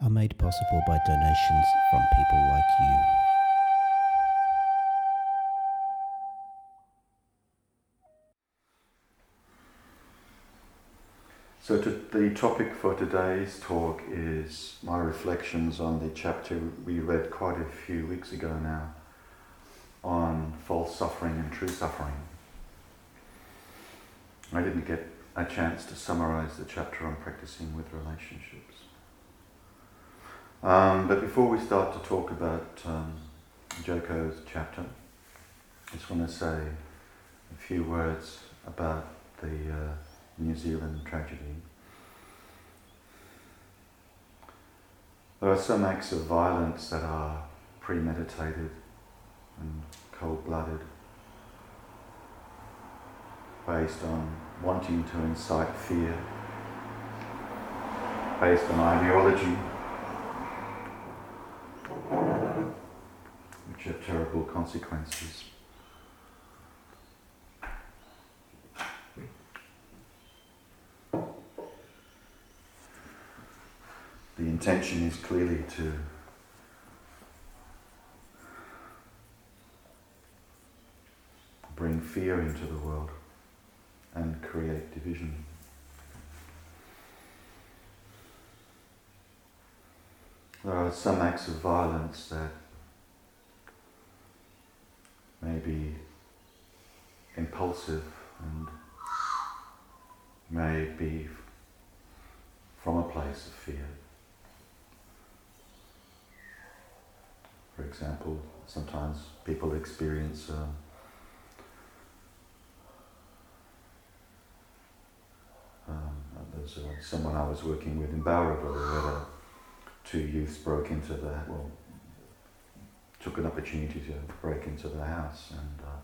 are made possible by donations from people like you. So, to, the topic for today's talk is my reflections on the chapter we read quite a few weeks ago now on false suffering and true suffering. I didn't get a chance to summarize the chapter on practicing with relationships. Um, but before we start to talk about um, Joko's chapter, I just want to say a few words about the uh, New Zealand tragedy. There are some acts of violence that are premeditated and cold blooded, based on wanting to incite fear, based on ideology, which have terrible consequences. The intention is clearly to bring fear into the world and create division. There are some acts of violence that may be impulsive and may be from a place of fear. For example, sometimes people experience uh, um, there's uh, someone I was working with in Bowraville where two youths broke into the well took an opportunity to break into the house and uh,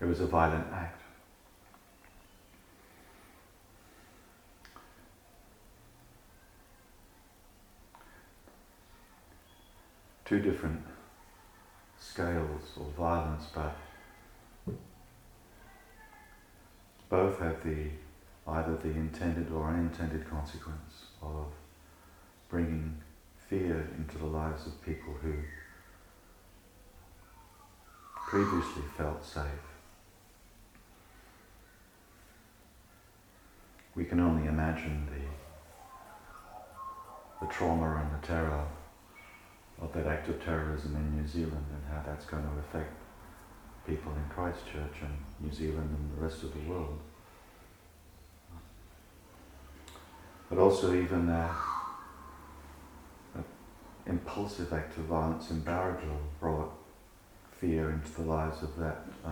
it was a violent act. Two different scales of violence, but both have the either the intended or unintended consequence of bringing fear into the lives of people who previously felt safe. We can only imagine the, the trauma and the terror of that act of terrorism in New Zealand and how that's going to affect people in Christchurch and New Zealand and the rest of the world. But also even an impulsive act of violence in Warragul brought fear into the lives of that uh,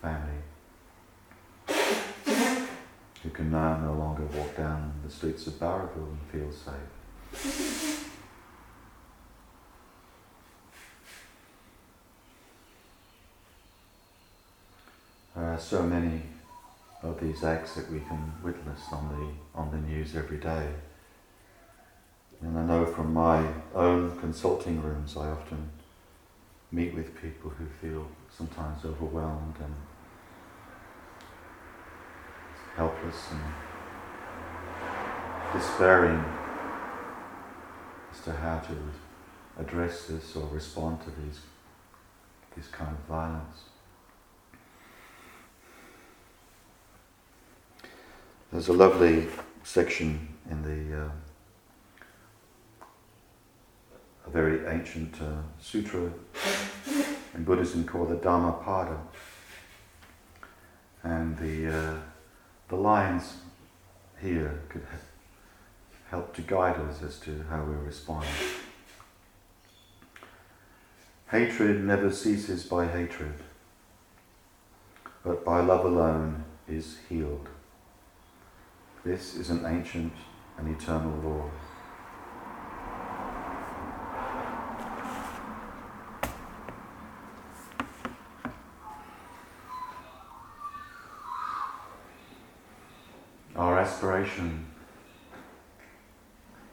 family who can now no longer walk down the streets of Warragul and feel safe. There are so many of these acts that we can witness on the on the news every day. And I know from my own consulting rooms I often meet with people who feel sometimes overwhelmed and helpless and despairing as to how to address this or respond to these this kind of violence. There's a lovely section in the uh, a very ancient uh, sutra in Buddhism called the Dhammapada, and the uh, the lines here could help to guide us as to how we respond. Hatred never ceases by hatred, but by love alone is healed. This is an ancient and eternal law. Aspiration,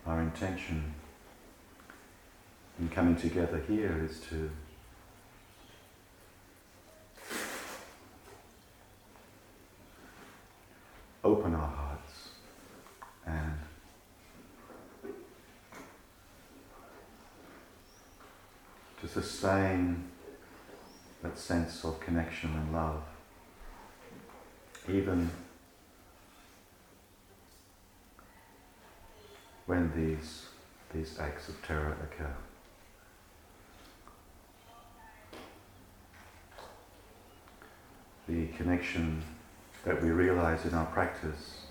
our intention in coming together here is to open our hearts and to sustain that sense of connection and love, even when these, these acts of terror occur. The connection that we realize in our practice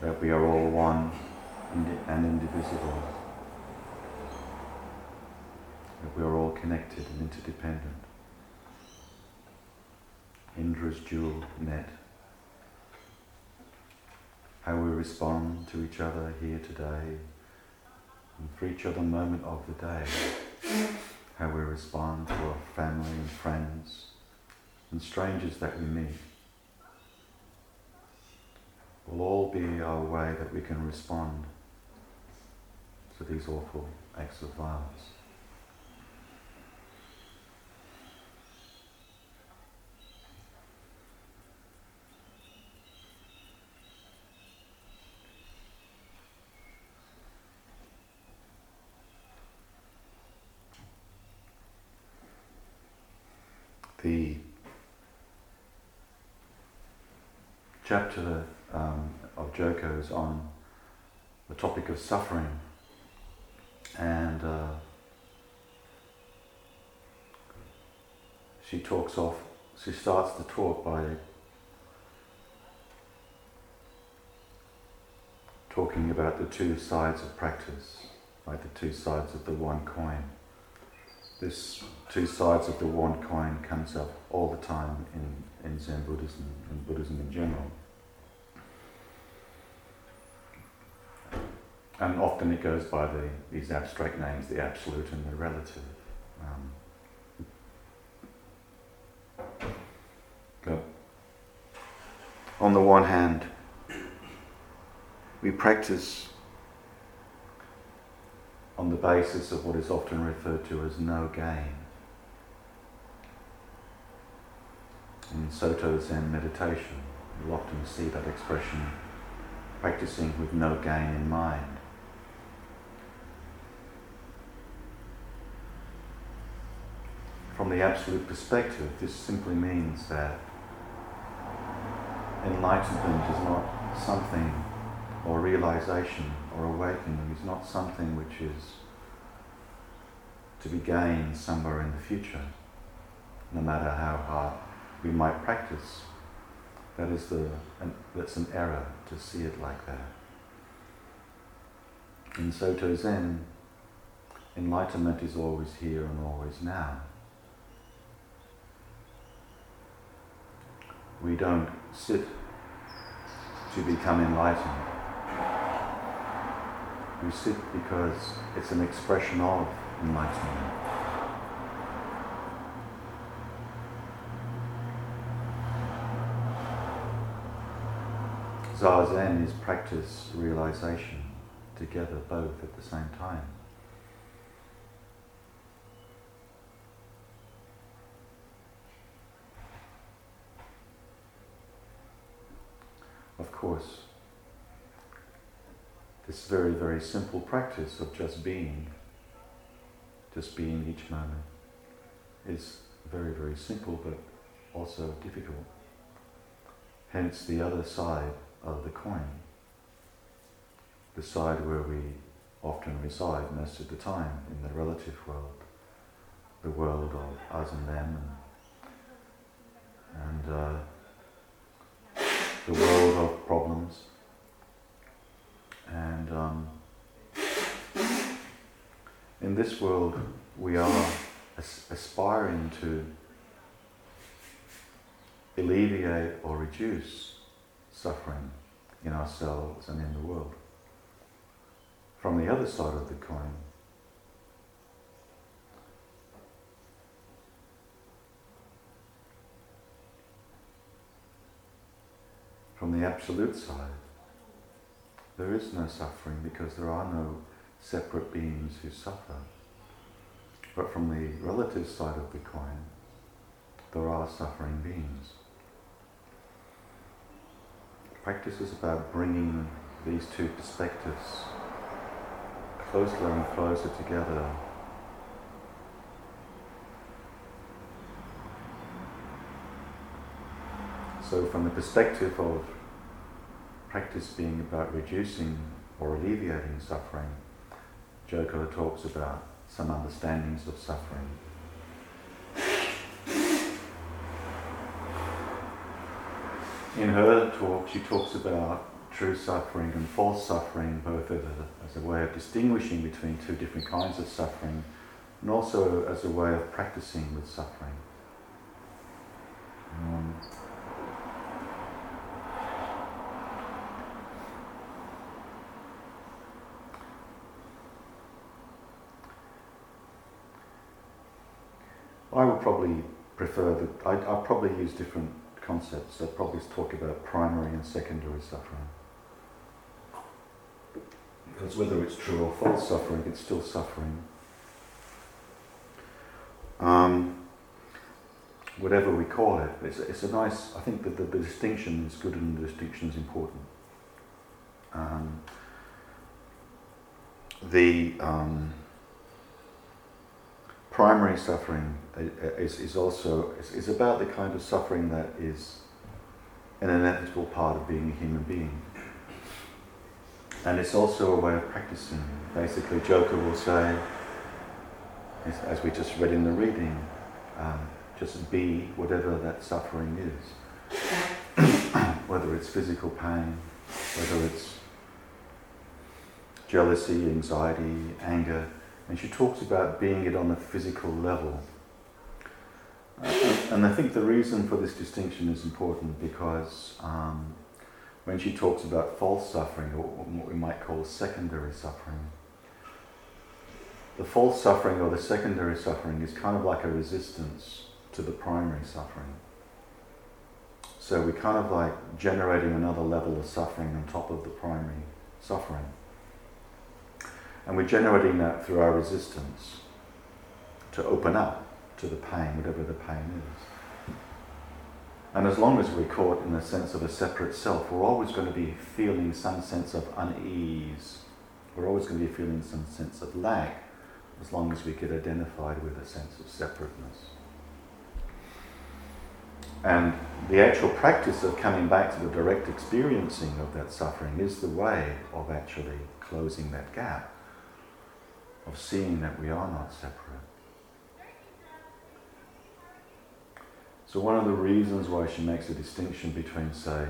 that we are all one and indivisible, that we are all connected and interdependent. Indra's jewel net. How we respond to each other here today and for each other moment of the day. How we respond to our family and friends and strangers that we meet will all be our way that we can respond to these awful acts of violence. The chapter um, of Joko is on the topic of suffering and uh, she talks off, she starts the talk by talking about the two sides of practice, like the two sides of the one coin. This two sides of the one coin comes up all the time in, in Zen Buddhism and Buddhism in general. and often it goes by the, these abstract names, the absolute and the relative. Um, on the one hand, we practice on the basis of what is often referred to as no gain. In Soto Zen meditation, you'll often see that expression practicing with no gain in mind. from the absolute perspective, this simply means that enlightenment is not something, or realization, or awakening is not something which is to be gained somewhere in the future, no matter how hard we might practice. That is the, an, that's an error to see it like that. In Soto Zen, enlightenment is always here and always now. we don't sit to become enlightened. We sit because it's an expression of enlightenment. Zazen is practice, realization, together both at the same time. of course, this very, very simple practice of just being, just being each moment, is very, very simple but also difficult. Hence the other side of the coin, the side where we often reside most of the time in the relative world, the world of us and them, and, and uh, the world of problems. in this world, we are as- aspiring to alleviate or reduce suffering in ourselves and in the world. From the other side of the coin, from the absolute side, there is no suffering because there are no separate beings who suffer. But from the relative side of the coin, there are suffering beings. Practice is about bringing these two perspectives closer and closer together. So, from the perspective of practice being about reducing or alleviating suffering, Joko talks about some understandings of suffering. In her talk, she talks about true suffering and false suffering, both as a, as a way of distinguishing between two different kinds of suffering, and also as a way of practicing with suffering. Um, would probably prefer that, I, I probably use different concepts. I'd probably talk about primary and secondary suffering. Because whether it's true or false suffering, it's still suffering. Um, whatever we call it, it's, it's a nice, I think that the, the, distinction is good and the distinction is important. Um, the um, primary suffering is, is also is, is about the kind of suffering that is an inevitable part of being a human being. And it's also a way of practicing. Basically, Joko will say, as we just read in the reading, um, just be whatever that suffering is. whether it's physical pain, whether it's jealousy, anxiety, anger. And she talks about being it on a physical level. And I think the reason for this distinction is important because um, when she talks about false suffering, or what we might call secondary suffering, the false suffering or the secondary suffering is kind of like a resistance to the primary suffering. So we're kind of like generating another level of suffering on top of the primary suffering. And we're generating that through our resistance to open up to the pain, whatever the pain is. And as long as we're caught in the sense of a separate self, we're always going to be feeling some sense of unease. We're always going to be feeling some sense of lack as long as we get identified with a sense of separateness. And the actual practice of coming back to the direct experiencing of that suffering is the way of actually closing that gap, of seeing that we are not separate. So, one of the reasons why she makes a distinction between, say,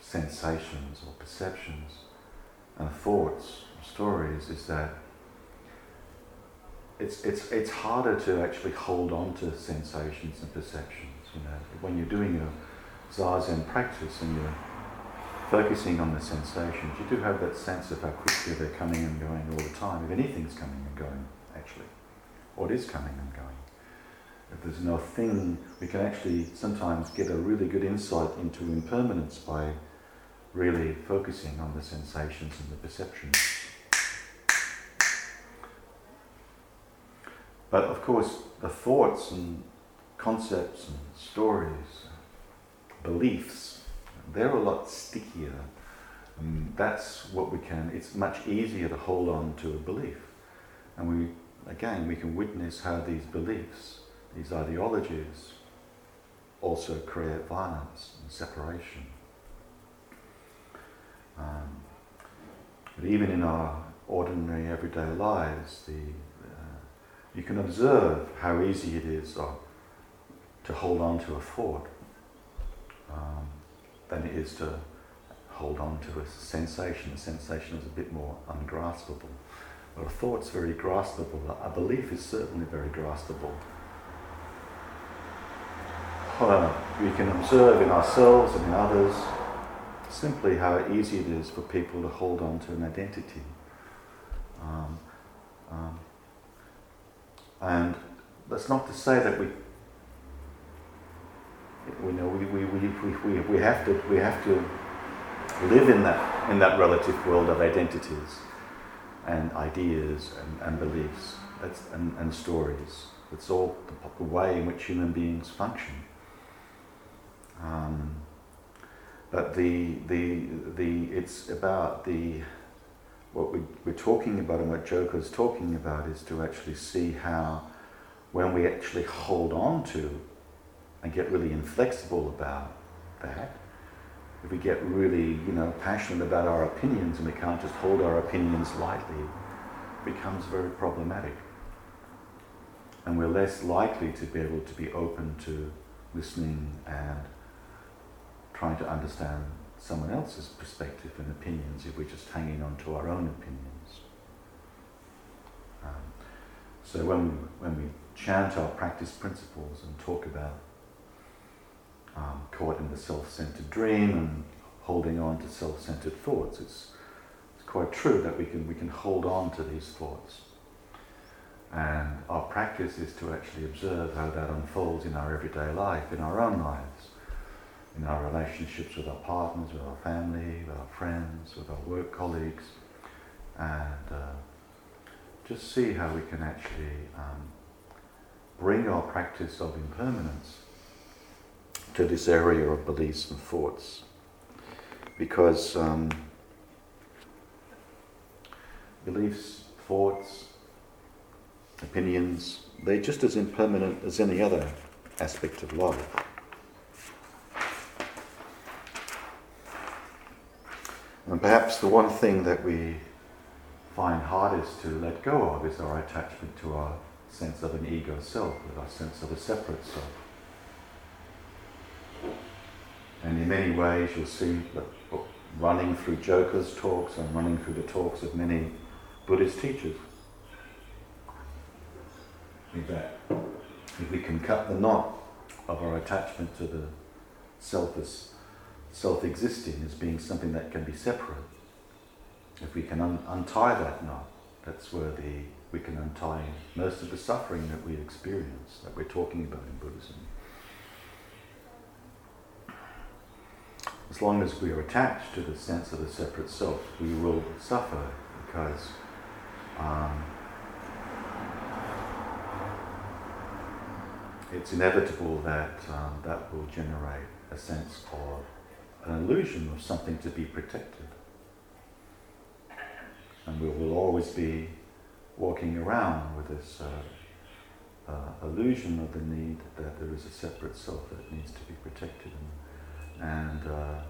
sensations or perceptions and thoughts or stories is that it's, it's, it's harder to actually hold on to sensations and perceptions. You know, when you're doing your zazen practice and you're focusing on the sensations, you do have that sense of how quickly they're coming and going all the time. If anything's coming and going, actually, or it is coming and going if there's no thing, we can actually sometimes get a really good insight into impermanence by really focusing on the sensations and the perceptions. But of course, the thoughts and concepts and stories, beliefs, they're a lot stickier. And that's what we can, it's much easier to hold on to a belief. And we, again, we can witness how these beliefs these ideologies also create violence and separation. Um, but even in our ordinary everyday lives, the, uh, you can observe how easy it is uh, to hold on to a thought um, than it is to hold on to a sensation. A sensation is a bit more ungraspable. But a thought's very graspable. A belief is certainly very graspable uh, we can observe in ourselves and in others simply how easy it is for people to hold on to an identity. Um, um, and that's not to say that we we know we, we, we, we, we, have to we have to live in that in that relative world of identities and ideas and, and beliefs that's, and, and stories. It's all the, the, way in which human beings function. Um, but the, the, the, it's about the, what we, we're talking about and what Joko's talking about is to actually see how when we actually hold on to and get really inflexible about that, if we get really, you know, passionate about our opinions and we can't just hold our opinions lightly, it becomes very problematic. And we're less likely to be able to be open to listening and trying to understand someone else's perspective and opinions if we're just hanging on to our own opinions. Um, so when we, when we chant our practice principles and talk about um, caught in the self-centered dream and holding on to self-centered thoughts, it's, it's quite true that we can, we can hold on to these thoughts. And our practice is to actually observe how that unfolds in our everyday life, in our own lives in our relationships with our partners, with our family, with our friends, with our work colleagues, and uh, just see how we can actually um, bring our practice of impermanence to this area of beliefs and thoughts. Because um, beliefs, thoughts, opinions, they're just as impermanent as any other aspect of life. And perhaps the one thing that we find hardest to let go of is our attachment to our sense of an ego self, with our sense of a separate self. And in many ways, you'll see running through Joko's talks and running through the talks of many Buddhist teachers. That if we can cut the knot of our attachment to the self as self-existing as being something that can be separate. If we can un- untie that knot, that's where the, we can untie most of the suffering that we experience, that we're talking about in Buddhism. As long as we are attached to the sense of the separate self, we will suffer because um, it's inevitable that um, that will generate a sense of an illusion of something to be protected. And we will always be walking around with this uh, uh, illusion of the need that there is a separate self that needs to be protected, and and, uh,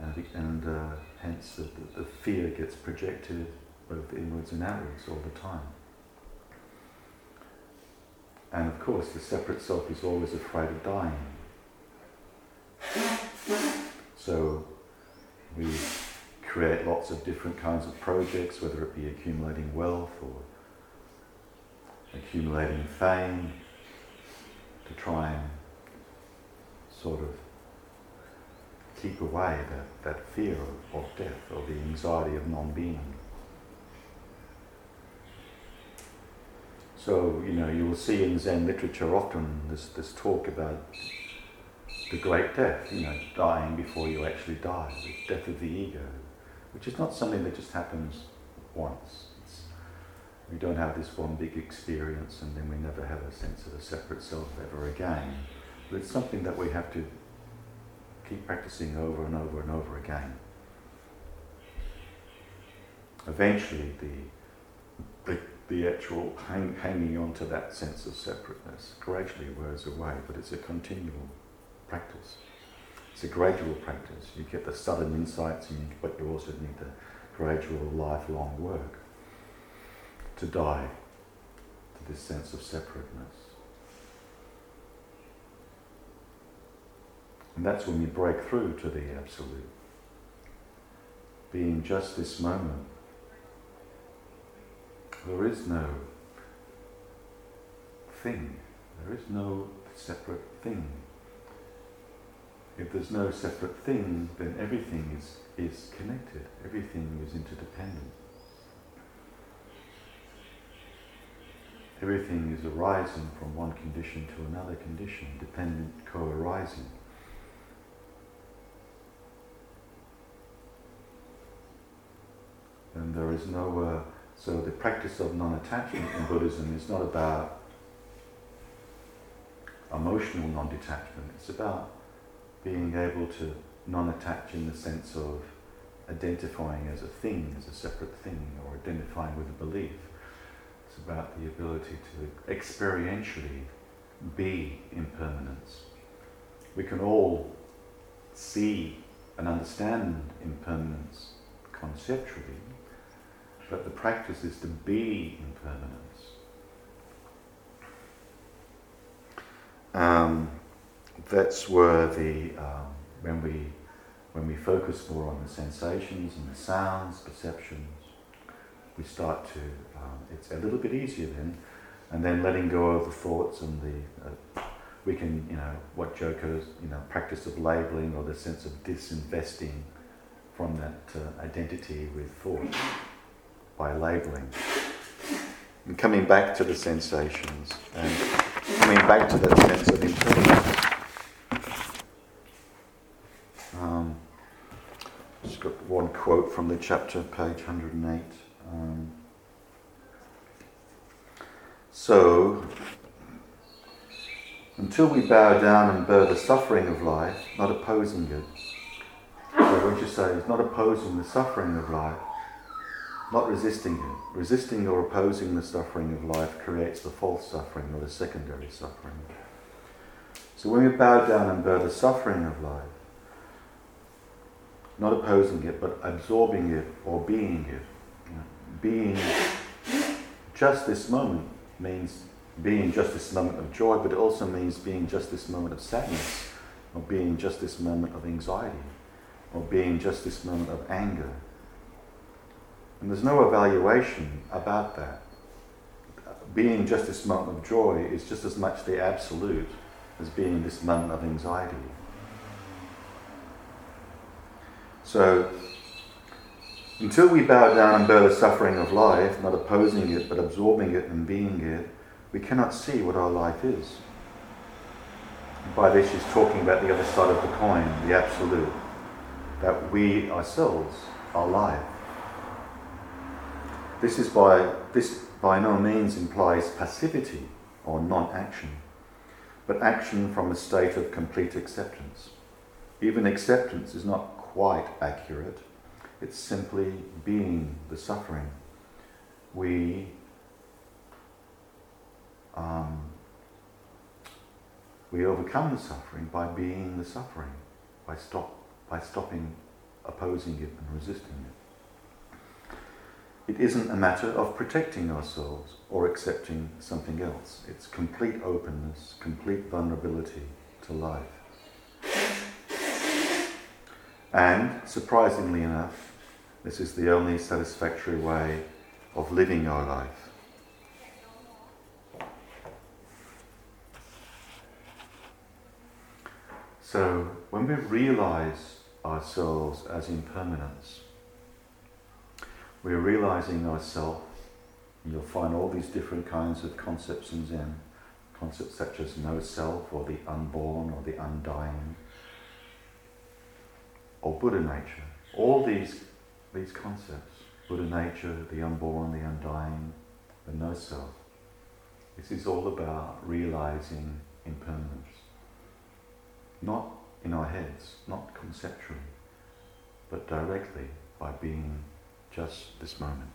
and, and uh, hence the, the fear gets projected both inwards and outwards all the time. And of course, the separate self is always afraid of dying. So we create lots of different kinds of projects, whether it be accumulating wealth or accumulating fame, to try and sort of keep away that, that fear of, of death or the anxiety of non-being. So, you know, you will see in Zen literature often this, this talk about the great death, you know, dying before you actually die, the death of the ego, which is not something that just happens once. It's, we don't have this one big experience and then we never have a sense of a separate self ever again. But it's something that we have to keep practicing over and over and over again. Eventually, the, the, the actual hang, hanging on to that sense of separateness gradually wears away, but it's a continual practice. It's a gradual practice. You get the sudden insights, but you also need the gradual, lifelong work to die to this sense of separateness. And that's when you break through to the Absolute. Being just this moment. There is no thing. There is no separate thing. If there's no separate thing, then everything is, is connected, everything is interdependent. everything is arising from one condition to another condition, dependent co-arising. And there is no, uh, so the practice of non-attachment in Buddhism is not about emotional non-detachment, it's about being able to non-attach in the sense of identifying as a thing, as a separate thing, or identifying with a belief. It's about the ability to experientially be impermanence. We can all see and understand impermanence conceptually, but the practice is to be impermanence. Um, that's where the um, when we when we focus more on the sensations and the sounds, perceptions, we start to, um, it's a little bit easier then, and then letting go of the thoughts and the, uh, we can, you know, what Joko's, you know, practice of labeling or the sense of disinvesting from that uh, identity with thought by labeling. And coming back to the sensations and coming back to that sense of impermanence. Um, just got one quote from the chapter, page 108. Um, so, until we bow down and bear the suffering of life, not opposing it. So, what you say is not opposing the suffering of life, not resisting it. Resisting or opposing the suffering of life creates the false suffering or the secondary suffering. So, when we bow down and bear the suffering of life, not opposing it, but absorbing it or being it. Being just this moment means being just this moment of joy, but it also means being just this moment of sadness, or being just this moment of anxiety, or being just this moment of anger. And there's no evaluation about that. Being just this moment of joy is just as much the absolute as being this moment of anxiety. So, until we bow down and bear the suffering of life, not opposing it, but absorbing it and being it, we cannot see what our life is. By this, she's talking about the other side of the coin, the absolute, that we ourselves are life. This is by this by no means implies passivity or non-action, but action from a state of complete acceptance. Even acceptance is not quite accurate. It's simply being the suffering. We um, we overcome the suffering by being the suffering, by stop by stopping opposing it and resisting it. It isn't a matter of protecting ourselves or accepting something else. It's complete openness, complete vulnerability to life. And, surprisingly enough, this is the only satisfactory way of living our life. So, when we realize ourselves as impermanence, we're realizing ourselves, you'll find all these different kinds of concepts in Zen, concepts such as no self, or the unborn, or the undying, or Buddha nature. All these, these concepts Buddha nature, the unborn, the undying, the no self. This is all about realizing impermanence. Not in our heads, not conceptually, but directly by being just this moment.